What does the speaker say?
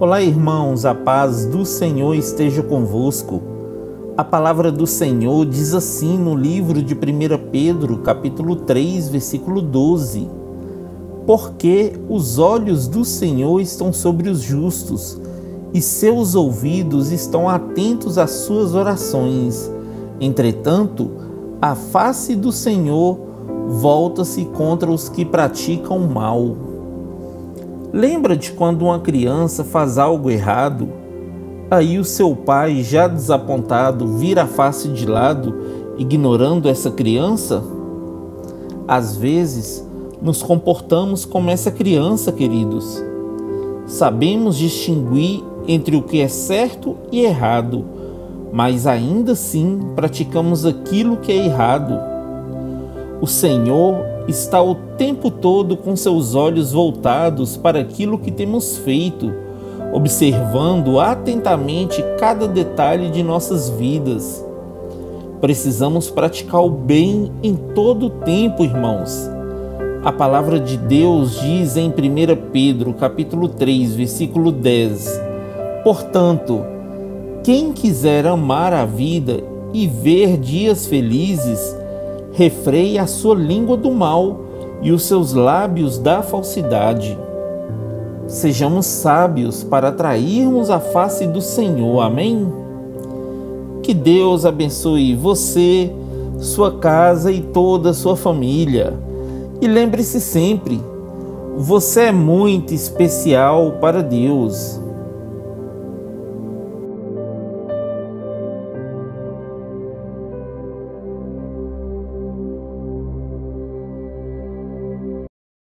Olá, irmãos, a paz do Senhor esteja convosco. A palavra do Senhor diz assim no livro de 1 Pedro, capítulo 3, versículo 12: Porque os olhos do Senhor estão sobre os justos, e seus ouvidos estão atentos às suas orações. Entretanto, a face do Senhor volta-se contra os que praticam mal. Lembra de quando uma criança faz algo errado? Aí o seu pai, já desapontado, vira a face de lado, ignorando essa criança? Às vezes, nos comportamos como essa criança, queridos. Sabemos distinguir entre o que é certo e errado, mas ainda assim praticamos aquilo que é errado. O Senhor está o tempo todo com seus olhos voltados para aquilo que temos feito, observando atentamente cada detalhe de nossas vidas. Precisamos praticar o bem em todo o tempo, irmãos. A palavra de Deus diz em 1 Pedro, capítulo 3, versículo 10: Portanto, quem quiser amar a vida e ver dias felizes, refreie a sua língua do mal e os seus lábios da falsidade. Sejamos sábios para atrairmos a face do Senhor. Amém? Que Deus abençoe você, sua casa e toda a sua família. E lembre-se sempre, você é muito especial para Deus.